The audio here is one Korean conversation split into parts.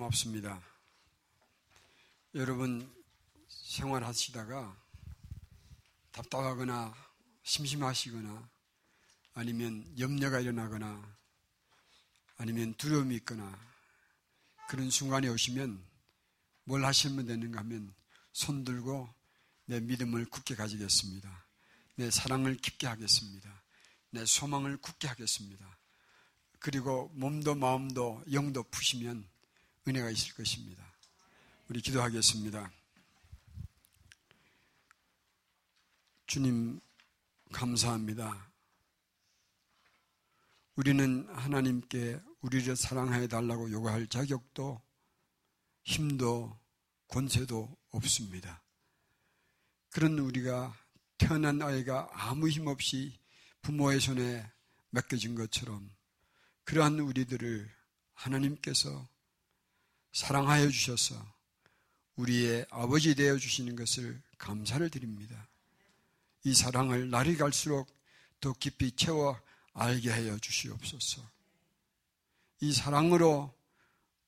고맙습니다. 여러분 생활하시다가 답답하거나 심심하시거나 아니면 염려가 일어나거나 아니면 두려움이 있거나 그런 순간이 오시면 뭘 하시면 되는가 하면 손 들고 내 믿음을 굳게 가지겠습니다. 내 사랑을 깊게 하겠습니다. 내 소망을 굳게 하겠습니다. 그리고 몸도 마음도 영도 푸시면 은혜가 있을 것입니다. 우리 기도하겠습니다. 주님, 감사합니다. 우리는 하나님께 우리를 사랑해 달라고 요구할 자격도 힘도 권세도 없습니다. 그런 우리가 태어난 아이가 아무 힘 없이 부모의 손에 맡겨진 것처럼 그러한 우리들을 하나님께서 사랑하여 주셔서 우리의 아버지 되어 주시는 것을 감사를 드립니다. 이 사랑을 날이 갈수록 더 깊이 채워 알게 하여 주시옵소서. 이 사랑으로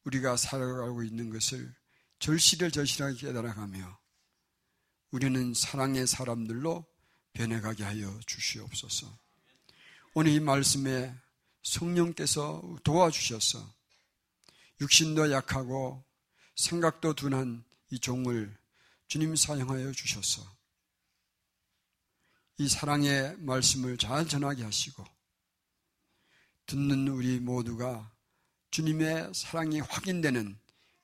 우리가 살아가고 있는 것을 절실을 절실하게 깨달아가며 우리는 사랑의 사람들로 변해가게 하여 주시옵소서. 오늘 이 말씀에 성령께서 도와주셔서 육신도 약하고 생각도 둔한 이 종을 주님 사용하여 주셔서 이 사랑의 말씀을 잘 전하게 하시고 듣는 우리 모두가 주님의 사랑이 확인되는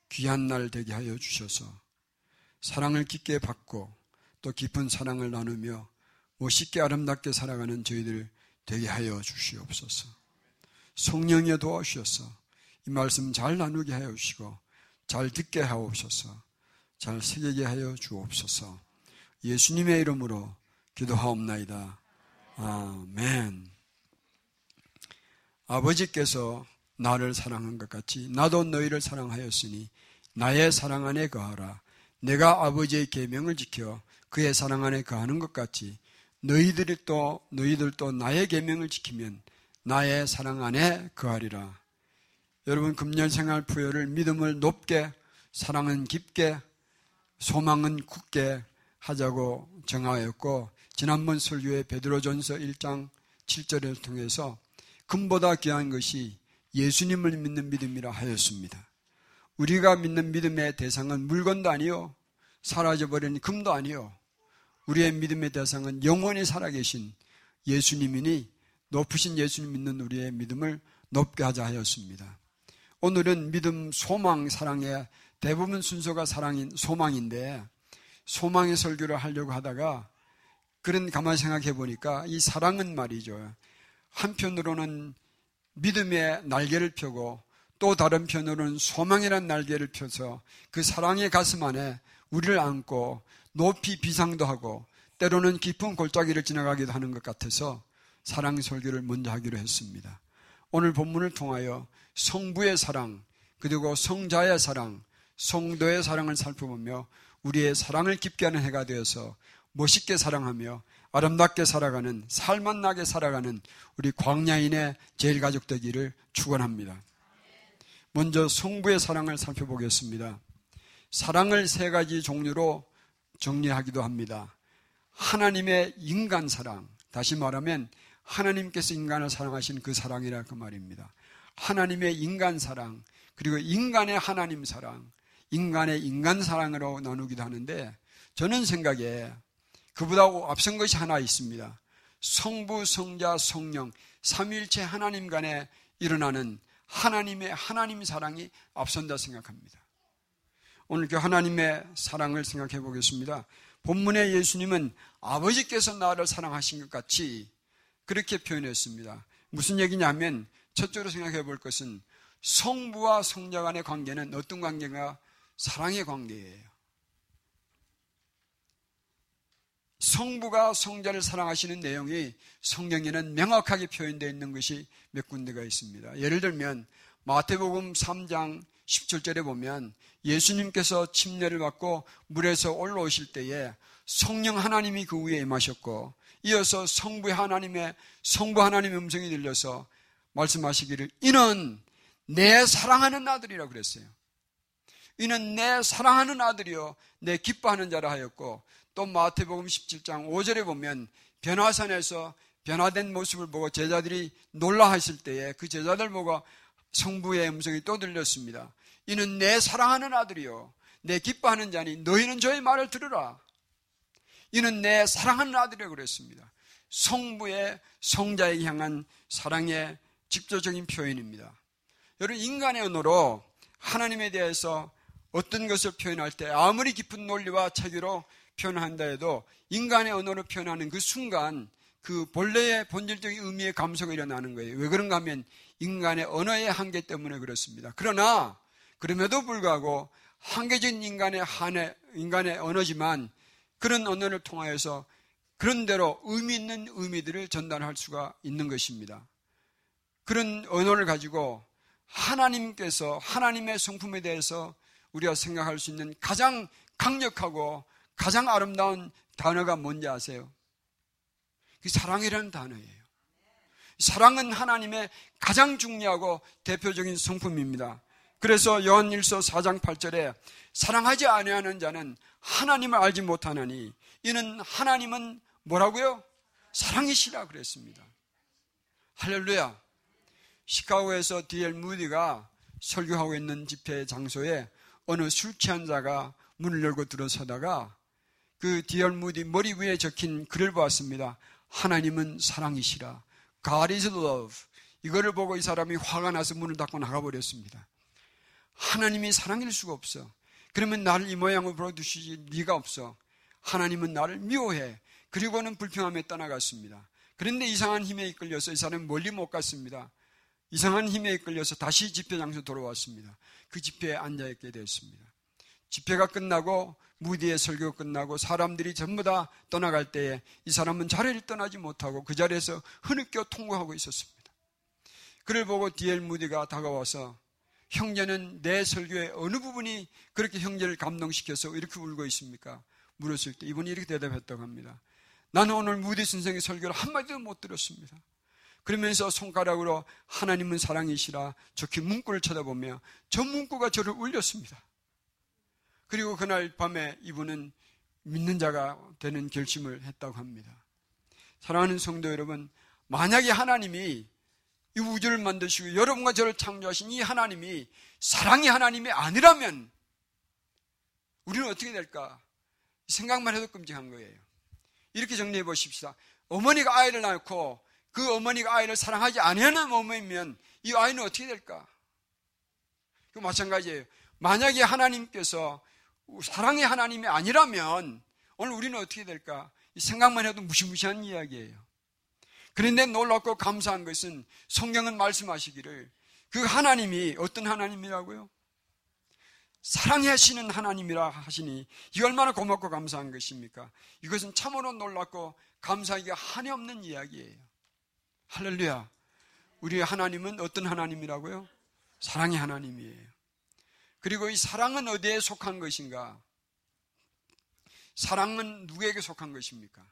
귀한 날 되게 하여 주셔서 사랑을 깊게 받고 또 깊은 사랑을 나누며 멋있게 아름답게 살아가는 저희들 되게 하여 주시옵소서. 성령에 도와주셔서 이 말씀 잘 나누게 하여 주시고 잘 듣게 하옵소서. 잘 새기게 하여 주옵소서. 예수님의 이름으로 기도하옵나이다. 아멘. 아버지께서 나를 사랑한 것 같이 나도 너희를 사랑하였으니 나의 사랑 안에 거하라. 내가 아버지의 계명을 지켜 그의 사랑 안에 거하는 것 같이 너희들이 또 너희들도 나의 계명을 지키면 나의 사랑 안에 거하리라. 여러분 금년 생활 부여를 믿음을 높게 사랑은 깊게 소망은 굳게 하자고 정하였고 지난번 설교에 베드로전서 1장 7절을 통해서 금보다 귀한 것이 예수님을 믿는 믿음이라 하였습니다. 우리가 믿는 믿음의 대상은 물건도 아니요 사라져버린 금도 아니요 우리의 믿음의 대상은 영원히 살아계신 예수님이니 높으신 예수님 믿는 우리의 믿음을 높게 하자 하였습니다. 오늘은 믿음, 소망, 사랑의 대부분 순서가 사랑인 소망인데 소망의 설교를 하려고 하다가 그런 가만히 생각해 보니까 이 사랑은 말이죠. 한편으로는 믿음의 날개를 펴고 또 다른 편으로는 소망이란 날개를 펴서 그 사랑의 가슴 안에 우리를 안고 높이 비상도 하고 때로는 깊은 골짜기를 지나가기도 하는 것 같아서 사랑 설교를 먼저 하기로 했습니다. 오늘 본문을 통하여 성부의 사랑, 그리고 성자의 사랑, 성도의 사랑을 살펴보며 우리의 사랑을 깊게 하는 해가 되어서 멋있게 사랑하며 아름답게 살아가는 살맛나게 살아가는 우리 광야인의 제일 가족 되기를 축원합니다. 먼저 성부의 사랑을 살펴보겠습니다. 사랑을 세 가지 종류로 정리하기도 합니다. 하나님의 인간 사랑, 다시 말하면 하나님께서 인간을 사랑하신 그 사랑이라 그 말입니다. 하나님의 인간 사랑, 그리고 인간의 하나님 사랑, 인간의 인간 사랑으로 나누기도 하는데 저는 생각에 그보다 앞선 것이 하나 있습니다. 성부, 성자, 성령, 삼일체 하나님 간에 일어나는 하나님의 하나님 사랑이 앞선다 생각합니다. 오늘 그 하나님의 사랑을 생각해 보겠습니다. 본문의 예수님은 아버지께서 나를 사랑하신 것 같이 그렇게 표현했습니다. 무슨 얘기냐면 첫째로 생각해 볼 것은 성부와 성자 간의 관계는 어떤 관계가 사랑의 관계예요. 성부가 성자를 사랑하시는 내용이 성경에는 명확하게 표현되어 있는 것이 몇 군데가 있습니다. 예를 들면 마태복음 3장 17절에 보면 예수님께서 침례를 받고 물에서 올라오실 때에 성령 하나님이 그 위에 임하셨고 이어서 성부 하나님의 성부 하나님의 음성이 들려서 말씀하시기를 이는 내 사랑하는 아들이라고 그랬어요. 이는 내 사랑하는 아들이요 내 기뻐하는 자라 하였고 또 마태복음 17장 5절에 보면 변화산에서 변화된 모습을 보고 제자들이 놀라하실 때에 그 제자들 보고 성부의 음성이 또 들렸습니다. 이는 내 사랑하는 아들이요 내 기뻐하는 자니 너희는 저의 말을 들으라. 이는 내 사랑하는 아들이라고 그랬습니다. 성부의 성자에게 향한 사랑의 직접적인 표현입니다. 여러분 인간의 언어로 하나님에 대해서 어떤 것을 표현할 때 아무리 깊은 논리와 체계로 표현한다 해도 인간의 언어로 표현하는 그 순간 그 본래의 본질적인 의미의 감성이 일어나는 거예요. 왜 그런가 하면 인간의 언어의 한계 때문에 그렇습니다. 그러나 그럼에도 불구하고 한계적인 인간의 한해, 인간의 언어지만 그런 언어를 통하여서 그런대로 의미 있는 의미들을 전달할 수가 있는 것입니다. 그런 언어를 가지고 하나님께서 하나님의 성품에 대해서 우리가 생각할 수 있는 가장 강력하고 가장 아름다운 단어가 뭔지 아세요? 그 사랑이라는 단어예요. 사랑은 하나님의 가장 중요하고 대표적인 성품입니다. 그래서 요한 1서 4장 8절에 사랑하지 아니하는 자는 하나님을 알지 못하나니 이는 하나님은 뭐라고요? 사랑이시라 그랬습니다. 할렐루야. 시카고에서 D.L. 무디가 설교하고 있는 집회 장소에 어느 술 취한 자가 문을 열고 들어서다가 그 D.L. 무디 머리 위에 적힌 글을 보았습니다. 하나님은 사랑이시라. God is love. 이거를 보고 이 사람이 화가 나서 문을 닫고 나가버렸습니다. 하나님이 사랑일 수가 없어. 그러면 나를 이 모양으로 불어두시지 네가 없어. 하나님은 나를 미워해. 그리고는 불평함에 떠나갔습니다. 그런데 이상한 힘에 이끌려서 이 사람은 멀리 못 갔습니다. 이상한 힘에 이끌려서 다시 집회 장소 돌아왔습니다. 그 집회에 앉아있게 되었습니다. 집회가 끝나고 무디의 설교가 끝나고 사람들이 전부 다 떠나갈 때에 이 사람은 자리를 떠나지 못하고 그 자리에서 흐느껴 통과하고 있었습니다. 그를 보고 디엘 무디가 다가와서 형제는 내 설교의 어느 부분이 그렇게 형제를 감동시켜서 이렇게 울고 있습니까? 물었을 때 이분이 이렇게 대답했다고 합니다. 나는 오늘 무디 선생의 설교를 한마디도 못 들었습니다. 그러면서 손가락으로 하나님은 사랑이시라 적힌 문구를 쳐다보며 저 문구가 저를 울렸습니다. 그리고 그날 밤에 이분은 믿는 자가 되는 결심을 했다고 합니다. 사랑하는 성도 여러분, 만약에 하나님이 이 우주를 만드시고 여러분과 저를 창조하신 이 하나님이 사랑의 하나님이 아니라면 우리는 어떻게 될까? 생각만 해도 끔찍한 거예요. 이렇게 정리해 보십시다. 어머니가 아이를 낳고 그 어머니가 아이를 사랑하지 아니하는 어머니면 이 아이는 어떻게 될까? 그 마찬가지예요. 만약에 하나님께서 사랑의 하나님이 아니라면 오늘 우리는 어떻게 될까? 생각만 해도 무시무시한 이야기예요. 그런데 놀랍고 감사한 것은 성경은 말씀하시기를 그 하나님이 어떤 하나님이라고요? 사랑하시는 하나님이라 하시니 이 얼마나 고맙고 감사한 것입니까? 이것은 참으로 놀랍고 감사하기가 한이 없는 이야기예요. 할렐루야. 우리 하나님은 어떤 하나님이라고요? 사랑의 하나님이에요. 그리고 이 사랑은 어디에 속한 것인가? 사랑은 누구에게 속한 것입니까?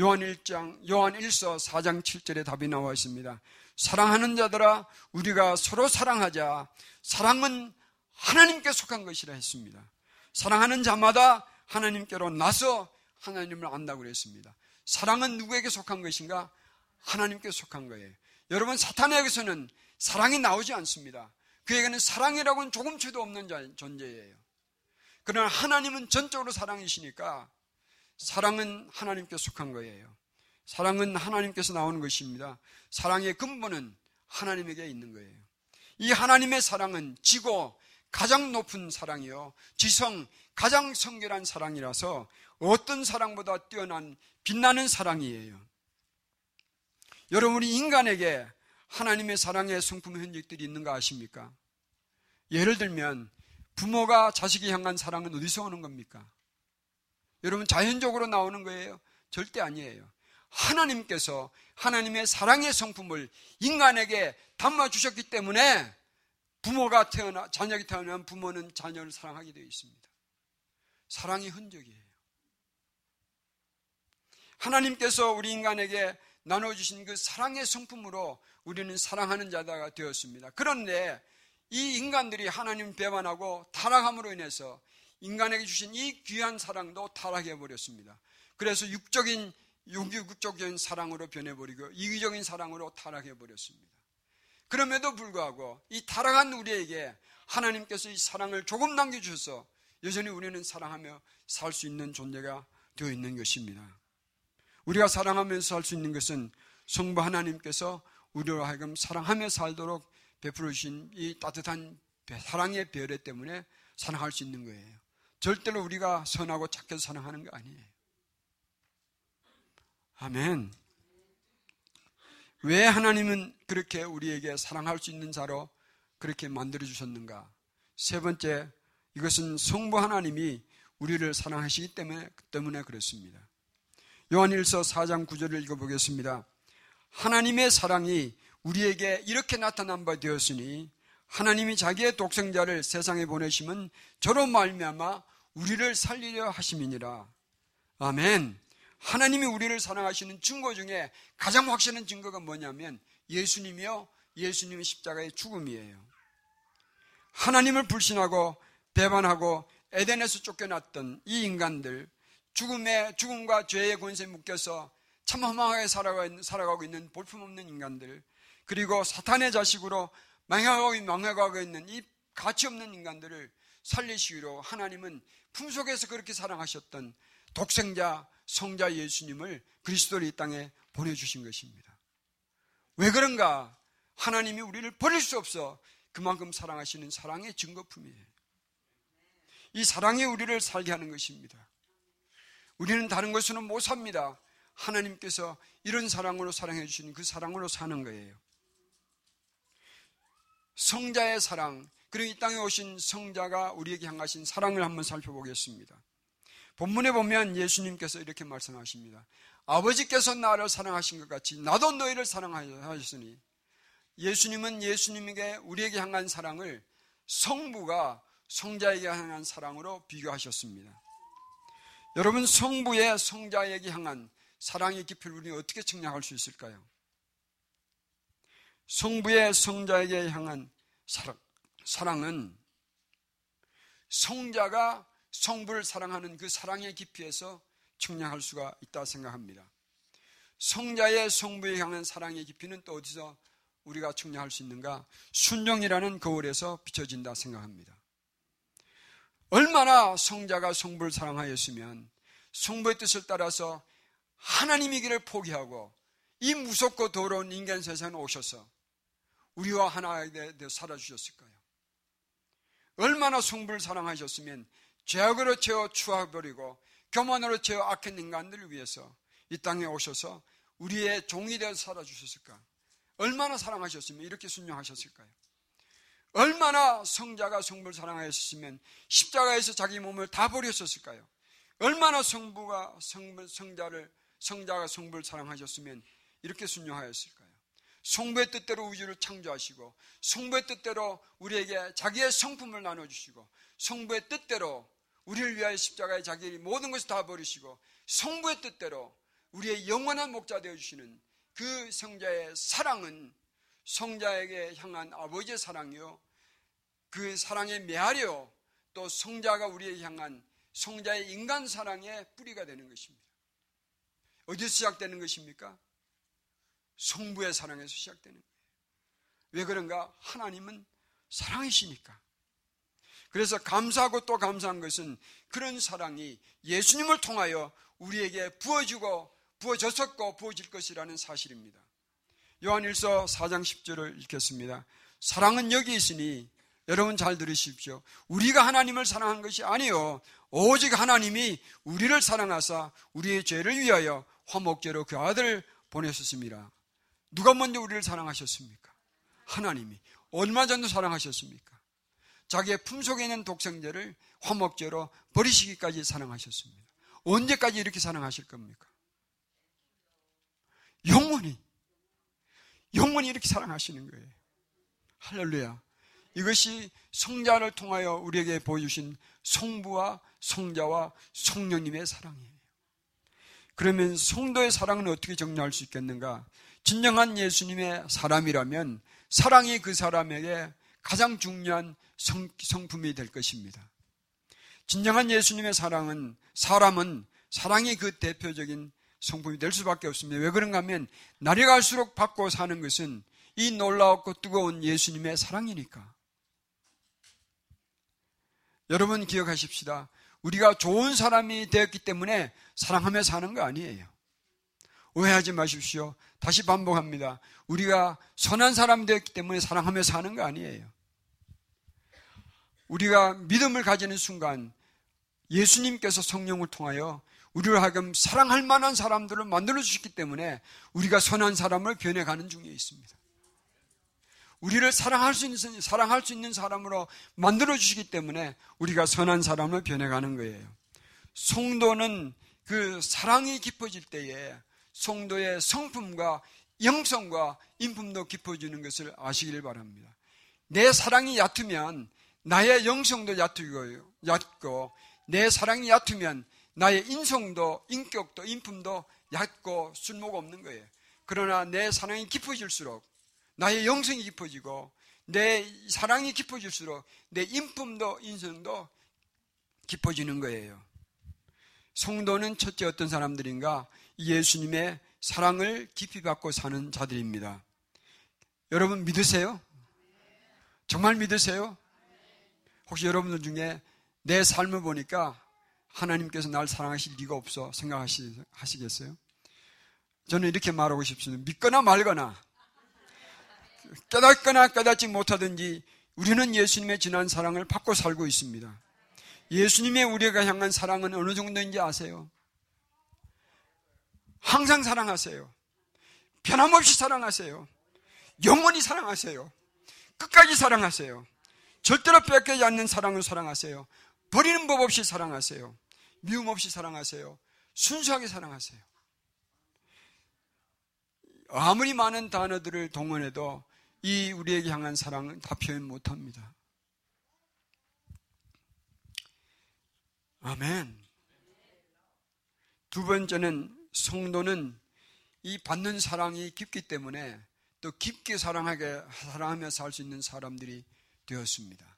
요한 1장, 요한 1서 4장 7절에 답이 나와 있습니다. 사랑하는 자들아, 우리가 서로 사랑하자. 사랑은 하나님께 속한 것이라 했습니다. 사랑하는 자마다 하나님께로 나서 하나님을 안다고 그랬습니다. 사랑은 누구에게 속한 것인가? 하나님께 속한 거예요. 여러분, 사탄에게서는 사랑이 나오지 않습니다. 그에게는 사랑이라고는 조금치도 없는 존재예요. 그러나 하나님은 전적으로 사랑이시니까 사랑은 하나님께 속한 거예요. 사랑은 하나님께서 나오는 것입니다. 사랑의 근본은 하나님에게 있는 거예요. 이 하나님의 사랑은 지고 가장 높은 사랑이요. 지성 가장 성결한 사랑이라서 어떤 사랑보다 뛰어난 빛나는 사랑이에요. 여러분이 인간에게 하나님의 사랑의 성품 현직들이 있는가 아십니까? 예를 들면 부모가 자식이 향한 사랑은 어디서 오는 겁니까? 여러분 자연적으로 나오는 거예요? 절대 아니에요. 하나님께서 하나님의 사랑의 성품을 인간에게 담아 주셨기 때문에 부모가 태어나 자녀가 태어난 부모는 자녀를 사랑하게 되어 있습니다. 사랑의 흔적이에요. 하나님께서 우리 인간에게 나눠주신 그 사랑의 성품으로 우리는 사랑하는 자가 되었습니다. 그런데 이 인간들이 하나님 배반하고 타락함으로 인해서 인간에게 주신 이 귀한 사랑도 타락해 버렸습니다. 그래서 육적인 육육적인 사랑으로 변해버리고 이기적인 사랑으로 타락해 버렸습니다. 그럼에도 불구하고 이 타락한 우리에게 하나님께서 이 사랑을 조금 남겨주셔서 여전히 우리는 사랑하며 살 수 있는 존재가 되어 있는 것입니다. 우리가 사랑하면서 살수 있는 것은 성부 하나님께서 우리로 하여금 사랑하며 살도록 베풀어 주신 이 따뜻한 사랑의 배려 때문에 사랑할 수 있는 거예요. 절대로 우리가 선하고 착해서 사랑하는 거 아니에요. 아멘. 왜 하나님은 그렇게 우리에게 사랑할 수 있는 자로 그렇게 만들어 주셨는가? 세 번째, 이것은 성부 하나님이 우리를 사랑하시기 때문에, 때문에 그렇습니다. 요한일서 4장 9절을 읽어보겠습니다. 하나님의 사랑이 우리에게 이렇게 나타난 바 되었으니 하나님이 자기의 독생자를 세상에 보내심은 저로 말미암아 우리를 살리려 하심이니라. 아멘. 하나님이 우리를 사랑하시는 증거 중에 가장 확실한 증거가 뭐냐면 예수님이요. 예수님의 십자가의 죽음이에요. 하나님을 불신하고 배반하고 에덴에서 쫓겨났던 이 인간들, 죽음의, 죽음과 죄의 권세에 묶여서 참 허망하게 살아가고 있는 볼품없는 인간들, 그리고 사탄의 자식으로 망해가고, 망해가고 있는 이 가치 없는 인간들을 살리시기로 하나님은 품속에서 그렇게 사랑하셨던 독생자, 성자 예수님을 그리스도를 이 땅에 보내주신 것입니다. 왜 그런가? 하나님이 우리를 버릴 수 없어 그만큼 사랑하시는 사랑의 증거품이에요. 이 사랑이 우리를 살게 하는 것입니다. 우리는 다른 것으로는 못 삽니다. 하나님께서 이런 사랑으로 사랑해 주시는 그 사랑으로 사는 거예요. 성자의 사랑, 그리고 이 땅에 오신 성자가 우리에게 향하신 사랑을 한번 살펴보겠습니다. 본문에 보면 예수님께서 이렇게 말씀하십니다. 아버지께서 나를 사랑하신 것 같이 나도 너희를 사랑하셨으니 예수님은 예수님에게 우리에게 향한 사랑을 성부가 성자에게 향한 사랑으로 비교하셨습니다. 여러분 성부의 성자에게 향한 사랑의 깊이를 우리는 어떻게 측량할 수 있을까요? 성부의 성자에게 향한 사랑, 사랑은 성자가 성부를 사랑하는 그 사랑의 깊이에서 측량할 수가 있다 생각합니다. 성자의 성부에 향한 사랑의 깊이는 또 어디서 우리가 측량할 수 있는가? 순종이라는 거울에서 비춰진다 생각합니다. 얼마나 성자가 성부를 사랑하였으면 성부의 뜻을 따라서 하나님의 길을 포기하고 이 무섭고 더러운 인간 세상에 오셔서 우리와 하나에 대해 살아주셨을까요? 얼마나 성부를 사랑하셨으면 죄악으로 채워 추워버리고 교만으로 채워 악한 인간들을 위해서 이 땅에 오셔서 우리의 종이 되어 살아주셨을까? 얼마나 사랑하셨으면 이렇게 순종하셨을까요? 얼마나 성자가 성부를 사랑하였으면 십자가에서 자기 몸을 다 버렸었을까요? 얼마나 성부가 성, 성자를 성자가 성부를 사랑하셨으면 이렇게 순종하였을까요? 성부의 뜻대로 우주를 창조하시고 성부의 뜻대로 우리에게 자기의 성품을 나눠주시고 성부의 뜻대로 우리를 위하여 십자가에 자기 모든 것을 다 버리시고 성부의 뜻대로 우리의 영원한 목자 되어주시는 그 성자의 사랑은 성자에게 향한 아버지의 사랑이요. 그 사랑의 메아리요. 또 성자가 우리에게 향한 성자의 인간 사랑의 뿌리가 되는 것입니다. 어디서 시작되는 것입니까? 성부의 사랑에서 시작되는 거예요. 왜 그런가? 하나님은 사랑이시니까. 그래서 감사하고 또 감사한 것은 그런 사랑이 예수님을 통하여 우리에게 부어지고 부어졌었고 부어질 것이라는 사실입니다. 요한일서 4장 10절을 읽겠습니다. 사랑은 여기 있으니 여러분 잘 들으십시오. 우리가 하나님을 사랑한 것이 아니요 오직 하나님이 우리를 사랑하사 우리의 죄를 위하여 화목제로 그 아들을 보내셨습니다. 누가 먼저 우리를 사랑하셨습니까? 하나님이. 얼마 전도 사랑하셨습니까? 자기의 품속에 있는 독생자를 화목제로 버리시기까지 사랑하셨습니다. 언제까지 이렇게 사랑하실 겁니까? 영원히. 영원히 이렇게 사랑하시는 거예요. 할렐루야. 이것이 성자를 통하여 우리에게 보여주신 성부와 성자와 성령님의 사랑이에요. 그러면 성도의 사랑은 어떻게 정리할 수 있겠는가? 진정한 예수님의 사람이라면 사랑이 그 사람에게 가장 중요한 성, 성품이 될 것입니다. 진정한 예수님의 사랑은 사람은 사랑이 그 대표적인 성품이 될 수밖에 없습니다. 왜 그런가 하면 날이 갈수록 받고 사는 것은 이 놀라웠고 뜨거운 예수님의 사랑이니까. 여러분 기억하십시다. 우리가 좋은 사람이 되었기 때문에 사랑하며 사는 거 아니에요. 오해하지 마십시오. 다시 반복합니다. 우리가 선한 사람 되었기 때문에 사랑하며 사는 거 아니에요. 우리가 믿음을 가지는 순간 예수님께서 성령을 통하여 우리를 하여금 사랑할 만한 사람들을 만들어 주셨기 때문에 우리가 선한 사람을 변해가는 중에 있습니다. 우리를 사랑할 수 있는, 사랑할 수 있는 사람으로 만들어 주시기 때문에 우리가 선한 사람을 변해가는 거예요. 성도는 그 사랑이 깊어질 때에 성도의 성품과 영성과 인품도 깊어지는 것을 아시길 바랍니다. 내 사랑이 얕으면 나의 영성도 얕고, 얕고 내 사랑이 얕으면 나의 인성도 인격도 인품도 얕고 쓸모가 없는 거예요. 그러나 내 사랑이 깊어질수록 나의 영성이 깊어지고 내 사랑이 깊어질수록 내 인품도 인성도 깊어지는 거예요. 성도는 첫째 어떤 사람들인가? 예수님의 사랑을 깊이 받고 사는 자들입니다. 여러분 믿으세요? 정말 믿으세요? 혹시 여러분들 중에 내 삶을 보니까 하나님께서 날 사랑하실 리가 없어 생각하시겠어요? 저는 이렇게 말하고 싶습니다. 믿거나 말거나 깨닫거나 깨닫지 못하든지 우리는 예수님의 진한 사랑을 받고 살고 있습니다. 예수님의 우리가 향한 사랑은 어느 정도인지 아세요? 항상 사랑하세요. 변함없이 사랑하세요. 영원히 사랑하세요. 끝까지 사랑하세요. 절대로 뺏기지 않는 사랑을 사랑하세요. 버리는 법 없이 사랑하세요. 미움 없이 사랑하세요. 순수하게 사랑하세요. 아무리 많은 단어들을 동원해도 이 우리에게 향한 사랑은 다 표현 못 합니다. 아멘. 두 번째는 성도는 이 받는 사랑이 깊기 때문에 또 깊게 사랑하게, 사랑하며 살 수 있는 사람들이 되었습니다.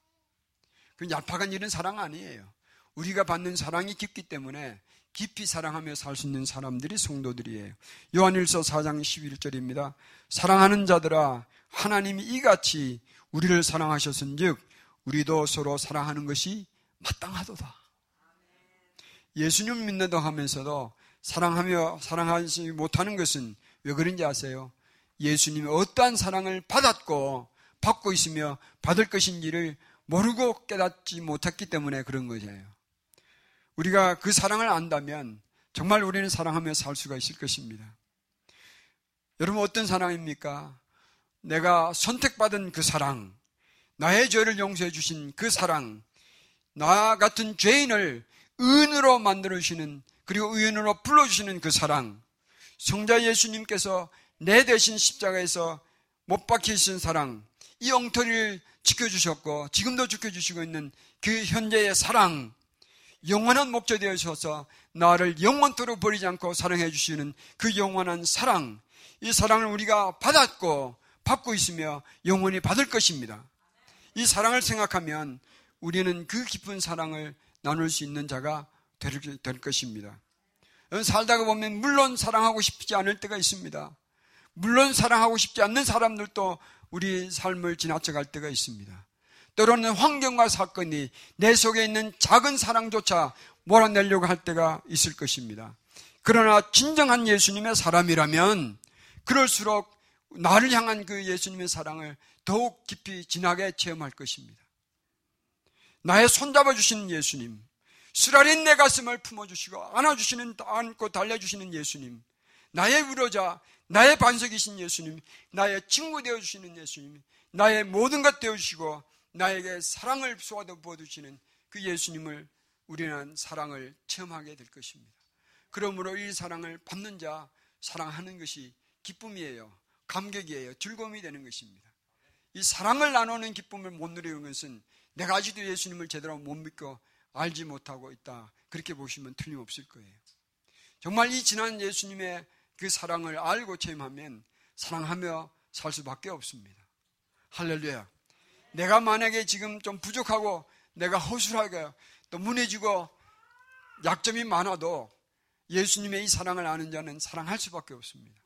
그 얄팍한 일은 사랑 아니에요. 우리가 받는 사랑이 깊기 때문에 깊이 사랑하며 살 수 있는 사람들이 성도들이에요. 요한일서 4장 11절입니다. 사랑하는 자들아 하나님이 이같이 우리를 사랑하셨은즉 우리도 서로 사랑하는 것이 마땅하도다. 예수님 믿는다 하면서도 사랑하며 사랑하지 못하는 것은 왜 그런지 아세요? 예수님이 어떠한 사랑을 받았고 받고 있으며 받을 것인지를 모르고 깨닫지 못했기 때문에 그런 거예요. 우리가 그 사랑을 안다면 정말 우리는 사랑하며 살 수가 있을 것입니다. 여러분 어떤 사랑입니까? 내가 선택받은 그 사랑, 나의 죄를 용서해 주신 그 사랑, 나 같은 죄인을 은으로 만들어 주시는 그리고 의인으로 불러 주시는 그 사랑, 성자 예수님께서 내 대신 십자가에서 못 박히신 사랑, 이 엉터리를 지켜주셨고 지금도 지켜주시고 있는 그 현재의 사랑, 영원한 목적 되어셔서 나를 영원토록 버리지 않고 사랑해 주시는 그 영원한 사랑, 이 사랑을 우리가 받았고 받고 있으며 영원히 받을 것입니다. 이 사랑을 생각하면 우리는 그 깊은 사랑을 나눌 수 있는 자가 될, 될 것입니다. 살다가 보면 물론 사랑하고 싶지 않을 때가 있습니다. 물론 사랑하고 싶지 않는 사람들도 우리 삶을 지나쳐 갈 때가 있습니다. 때로는 환경과 사건이 내 속에 있는 작은 사랑조차 몰아내려고 할 때가 있을 것입니다. 그러나 진정한 예수님의 사람이라면 그럴수록 나를 향한 그 예수님의 사랑을 더욱 깊이 진하게 체험할 것입니다. 나의 손잡아 주시는 예수님, 수라린 내 가슴을 품어주시고 안아주시는, 안고 달래주시는 예수님, 나의 위로자, 나의 반석이신 예수님, 나의 친구 되어주시는 예수님, 나의 모든 것 되어주시고 나에게 사랑을 쏟아 부어주시는 그 예수님을 우리는 사랑을 체험하게 될 것입니다. 그러므로 이 사랑을 받는 자, 사랑하는 것이 기쁨이에요. 감격이에요. 즐거움이 되는 것입니다. 이 사랑을 나누는 기쁨을 못 누리는 것은 내가 아직도 예수님을 제대로 못 믿고 알지 못하고 있다. 그렇게 보시면 틀림없을 거예요. 정말 이 지난 예수님의 그 사랑을 알고 체험하면 사랑하며 살 수밖에 없습니다. 할렐루야. 내가 만약에 지금 좀 부족하고 내가 허술하게 또 무너지고 약점이 많아도 예수님의 이 사랑을 아는 자는 사랑할 수밖에 없습니다.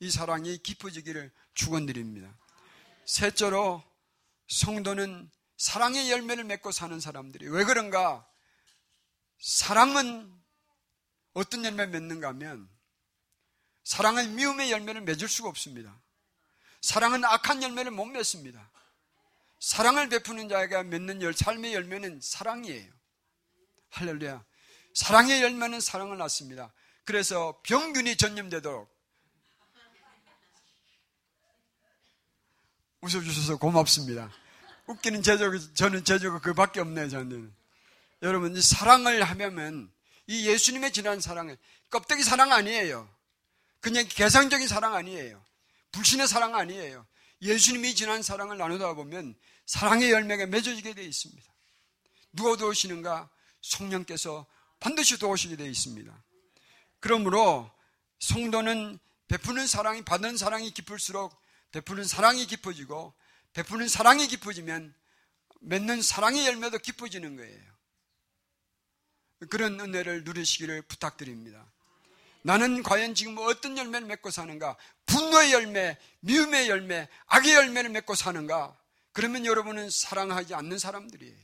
이 사랑이 깊어지기를 축원드립니다. 셋째로 성도는 사랑의 열매를 맺고 사는 사람들이 왜 그런가? 사랑은 어떤 열매 맺는가 하면 사랑은 미움의 열매를 맺을 수가 없습니다. 사랑은 악한 열매를 못 맺습니다. 사랑을 베푸는 자에게 맺는 열, 삶의 열매는 사랑이에요. 할렐루야. 사랑의 열매는 사랑을 낳습니다. 그래서 병균이 전염되도록 웃어주셔서 고맙습니다. 웃기는 제조가, 저는 제조가 그 밖에 없네요, 저는. 여러분, 이 사랑을 하면 이 예수님의 지난 사랑은 껍데기 사랑 아니에요. 그냥 개성적인 사랑 아니에요. 불신의 사랑 아니에요. 예수님이 지난 사랑을 나누다 보면 사랑의 열매가 맺어지게 되어 있습니다. 누가 도우시는가? 성령께서 반드시 도우시게 되어 있습니다. 그러므로 성도는 베푸는 사랑이 받는 사랑이 깊을수록 베푸는 사랑이 깊어지고 베푸는 사랑이 깊어지면 맺는 사랑의 열매도 깊어지는 거예요. 그런 은혜를 누리시기를 부탁드립니다. 나는 과연 지금 어떤 열매를 맺고 사는가? 분노의 열매, 미움의 열매, 악의 열매를 맺고 사는가? 그러면 여러분은 사랑하지 않는 사람들이에요.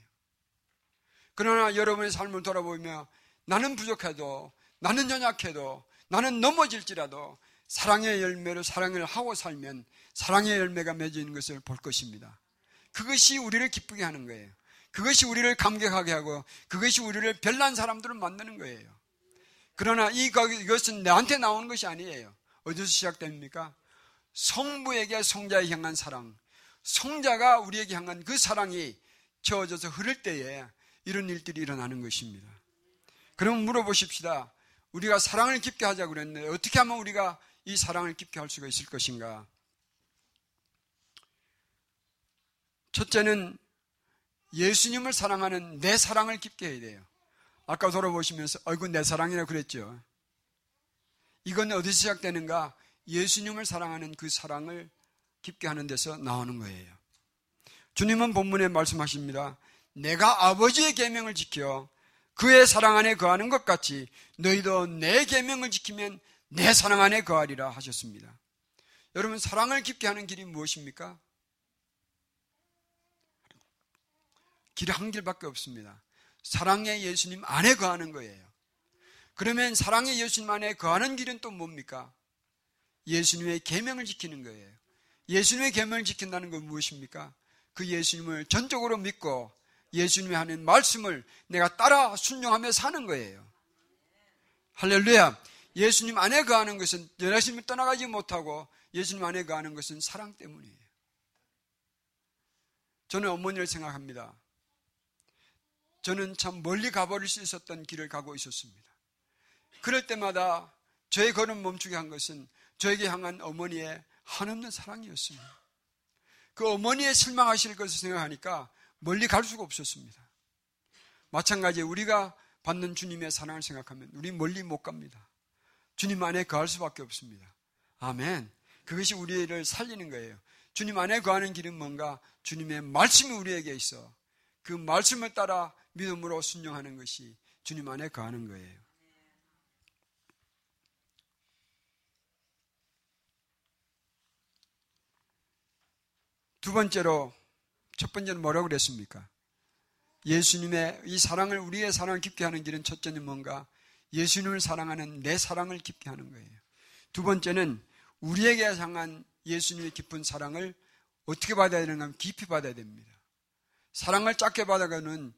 그러나 여러분의 삶을 돌아보며 나는 부족해도, 나는 연약해도, 나는 넘어질지라도 사랑의 열매로 사랑을 하고 살면 사랑의 열매가 맺어있는 것을 볼 것입니다. 그것이 우리를 기쁘게 하는 거예요. 그것이 우리를 감격하게 하고 그것이 우리를 별난 사람들을 만드는 거예요. 그러나 이것은 나한테 나오는 것이 아니에요. 어디서 시작됩니까? 성부에게 성자에 향한 사랑. 성자가 우리에게 향한 그 사랑이 저어져서 흐를 때에 이런 일들이 일어나는 것입니다. 그럼 물어보십시다. 우리가 사랑을 깊게 하자고 그랬는데 어떻게 하면 우리가 이 사랑을 깊게 할 수가 있을 것인가? 첫째는 예수님을 사랑하는 내 사랑을 깊게 해야 돼요. 아까 돌아보시면서 아이고 내 사랑이라 그랬죠. 이건 어디서 시작되는가? 예수님을 사랑하는 그 사랑을 깊게 하는 데서 나오는 거예요. 주님은 본문에 말씀하십니다. 내가 아버지의 계명을 지켜 그의 사랑 안에 거하는 것 같이 너희도 내 계명을 지키면 내 사랑 안에 거하리라 하셨습니다. 여러분 사랑을 깊게 하는 길이 무엇입니까? 길이 한 길밖에 없습니다. 사랑의 예수님 안에 거하는 거예요. 그러면 사랑의 예수님 안에 거하는 길은 또 뭡니까? 예수님의 계명을 지키는 거예요. 예수님의 계명을 지킨다는 건 무엇입니까? 그 예수님을 전적으로 믿고 예수님이 하는 말씀을 내가 따라 순종하며 사는 거예요. 할렐루야. 예수님 안에 거하는 것은 예수님을 떠나가지 못하고 예수님 안에 거하는 것은 사랑 때문이에요. 저는 어머니를 생각합니다. 저는 참 멀리 가버릴 수 있었던 길을 가고 있었습니다. 그럴 때마다 저의 걸음 멈추게 한 것은 저에게 향한 어머니의 한없는 사랑이었습니다. 그 어머니의 실망하실 것을 생각하니까 멀리 갈 수가 없었습니다. 마찬가지 우리가 받는 주님의 사랑을 생각하면 우리 멀리 못 갑니다. 주님 안에 거할 수밖에 없습니다. 아멘. 그것이 우리를 살리는 거예요. 주님 안에 거하는 길은 뭔가 주님의 말씀이 우리에게 있어 그 말씀을 따라 믿음으로 순종하는 것이 주님 안에 거하는 거예요. 두 번째로 첫 번째는 뭐라고 그랬습니까? 예수님의 이 사랑을 우리의 사랑을 깊게 하는 길은 첫째는 뭔가 예수님을 사랑하는 내 사랑을 깊게 하는 거예요. 두 번째는 우리에게 향한 예수님의 깊은 사랑을 어떻게 받아야 되는가 하면 깊이 받아야 됩니다. 사랑을 작게 받아가는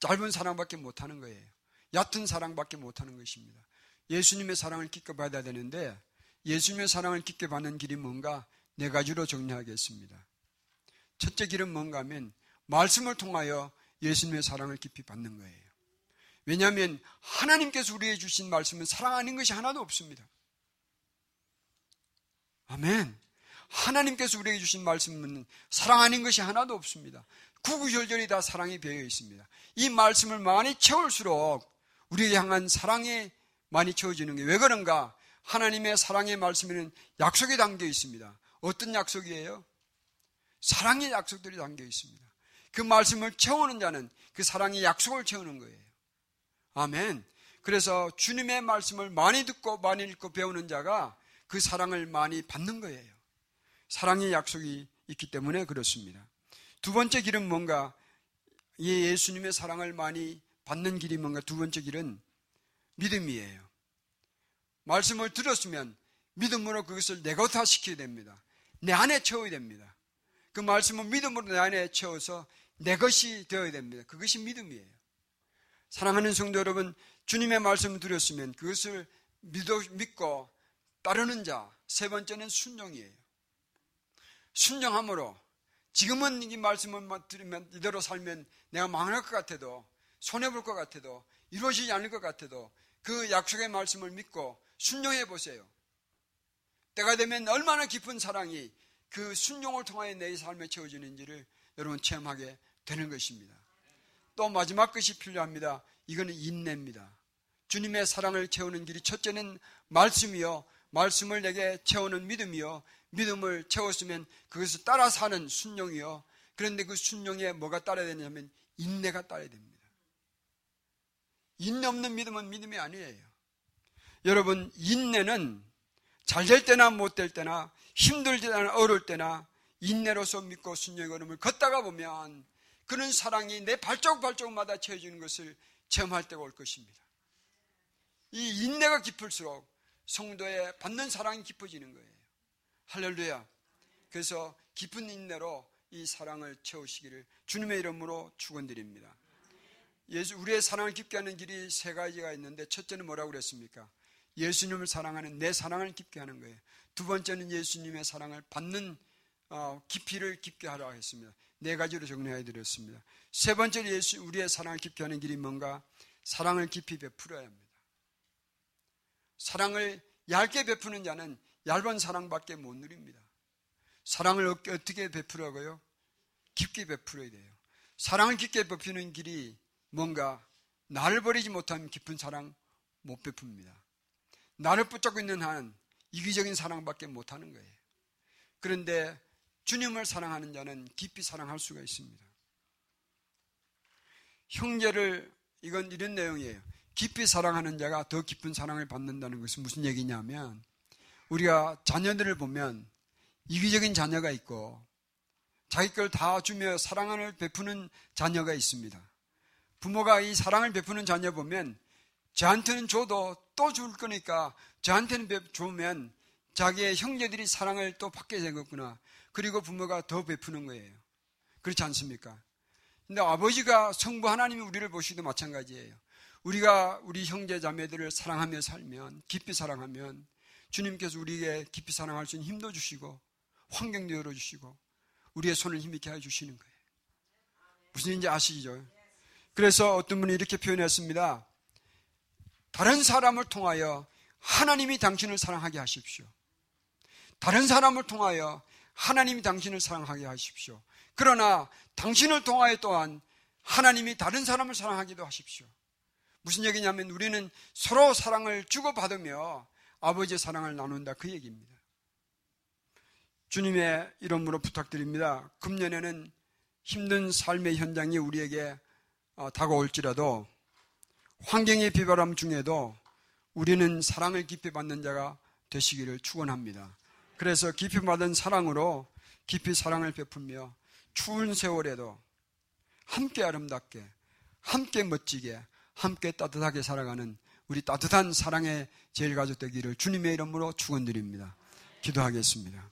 짧은 사랑밖에 못하는 거예요. 얕은 사랑밖에 못하는 것입니다. 예수님의 사랑을 깊게 받아야 되는데 예수님의 사랑을 깊게 받는 길이 뭔가 네 가지로 정리하겠습니다. 첫째 길은 뭔가 하면 말씀을 통하여 예수님의 사랑을 깊이 받는 거예요. 왜냐하면 하나님께서 우리에게 주신 말씀은 사랑 아닌 것이 하나도 없습니다. 아멘. 하나님께서 우리에게 주신 말씀은 사랑 아닌 것이 하나도 없습니다. 구구절절이 다 사랑이 배어 있습니다. 이 말씀을 많이 채울수록 우리에게 향한 사랑이 많이 채워지는 게 왜 그런가? 하나님의 사랑의 말씀에는 약속이 담겨 있습니다. 어떤 약속이에요? 사랑의 약속들이 담겨 있습니다. 그 말씀을 채우는 자는 그 사랑의 약속을 채우는 거예요. 아멘. 그래서 주님의 말씀을 많이 듣고 많이 읽고 배우는 자가 그 사랑을 많이 받는 거예요. 사랑의 약속이 있기 때문에 그렇습니다. 두 번째 길은 뭔가 예수님의 사랑을 많이 받는 길이 뭔가 두 번째 길은 믿음이에요. 말씀을 들었으면 믿음으로 그것을 내것화시켜야 됩니다. 내 안에 채워야 됩니다. 그 말씀은 믿음으로 내 안에 채워서 내 것이 되어야 됩니다. 그것이 믿음이에요. 사랑하는 성도 여러분, 주님의 말씀을 들었으면 그것을 믿고 따르는 자. 세 번째는 순종이에요. 순종함으로 지금은 이 말씀을 들으면 이대로 살면 내가 망할 것 같아도 손해볼 것 같아도 이루어지지 않을 것 같아도 그 약속의 말씀을 믿고 순종해 보세요. 때가 되면 얼마나 깊은 사랑이 그 순종을 통하여 내 삶에 채워지는지를 여러분 체험하게 되는 것입니다. 또 마지막 것이 필요합니다. 이거는 인내입니다. 주님의 사랑을 채우는 길이 첫째는 말씀이요. 말씀을 내게 채우는 믿음이요. 믿음을 채웠으면 그것을 따라 사는 순종이요. 그런데 그 순종에 뭐가 따라야 되냐면 인내가 따라야 됩니다. 인내 없는 믿음은 믿음이 아니에요. 여러분, 인내는 잘 될 때나 못 될 때나 힘들 때나 어려울 때나 인내로서 믿고 순종의 걸음을 걷다가 보면 그런 사랑이 내 발자국 발자국마다 채워지는 것을 체험할 때가 올 것입니다. 이 인내가 깊을수록 성도의 받는 사랑이 깊어지는 거예요. 할렐루야. 그래서 깊은 인내로 이 사랑을 채우시기를 주님의 이름으로 축원드립니다. 예수 우리의 사랑을 깊게 하는 길이 세 가지가 있는데 첫째는 뭐라고 그랬습니까? 예수님을 사랑하는 내 사랑을 깊게 하는 거예요. 두 번째는 예수님의 사랑을 받는 어, 깊이를 깊게 하라고 했습니다. 네 가지로 정리해 드렸습니다. 세 번째로 예수 우리의 사랑을 깊게 하는 길이 뭔가 사랑을 깊이 베풀어야 합니다. 사랑을 얇게 베푸는 자는 얇은 사랑밖에 못 누립니다. 사랑을 어떻게 베풀어가요? 깊게 베풀어야 돼요. 사랑을 깊게 베푸는 길이 뭔가 나를 버리지 못하면 깊은 사랑 못 베풉니다. 나를 붙잡고 있는 한 이기적인 사랑밖에 못하는 거예요. 그런데 주님을 사랑하는 자는 깊이 사랑할 수가 있습니다. 형제를 이건 이런 내용이에요. 깊이 사랑하는 자가 더 깊은 사랑을 받는다는 것은 무슨 얘기냐면 우리가 자녀들을 보면 이기적인 자녀가 있고 자기 걸 다 주며 사랑을 베푸는 자녀가 있습니다. 부모가 이 사랑을 베푸는 자녀 보면 저한테는 줘도 또 줄 거니까 저한테는 주면 자기의 형제들이 사랑을 또 받게 되겠구나. 그리고 부모가 더 베푸는 거예요. 그렇지 않습니까? 근데 아버지가 성부 하나님이 우리를 보시기도 마찬가지예요. 우리가 우리 형제 자매들을 사랑하며 살면 깊이 사랑하면 주님께서 우리에게 깊이 사랑할 수 있는 힘도 주시고 환경도 열어주시고 우리의 손을 힘있게 해주시는 거예요. 무슨 인지 아시죠? 그래서 어떤 분이 이렇게 표현했습니다. 다른 사람을 통하여 하나님이 당신을 사랑하게 하십시오. 다른 사람을 통하여 하나님이 당신을 사랑하게 하십시오. 그러나 당신을 통하여 또한 하나님이 다른 사람을 사랑하기도 하십시오. 무슨 얘기냐면 우리는 서로 사랑을 주고받으며 아버지의 사랑을 나눈다 그 얘기입니다. 주님의 이름으로 부탁드립니다. 금년에는 힘든 삶의 현장이 우리에게 어, 다가올지라도 환경의 비바람 중에도 우리는 사랑을 깊이 받는 자가 되시기를 축원합니다. 그래서 깊이 받은 사랑으로 깊이 사랑을 베풀며 추운 세월에도 함께 아름답게, 함께 멋지게, 함께 따뜻하게 살아가는 우리 따뜻한 사랑의 제일 가족 되기를 주님의 이름으로 축원드립니다. 기도하겠습니다.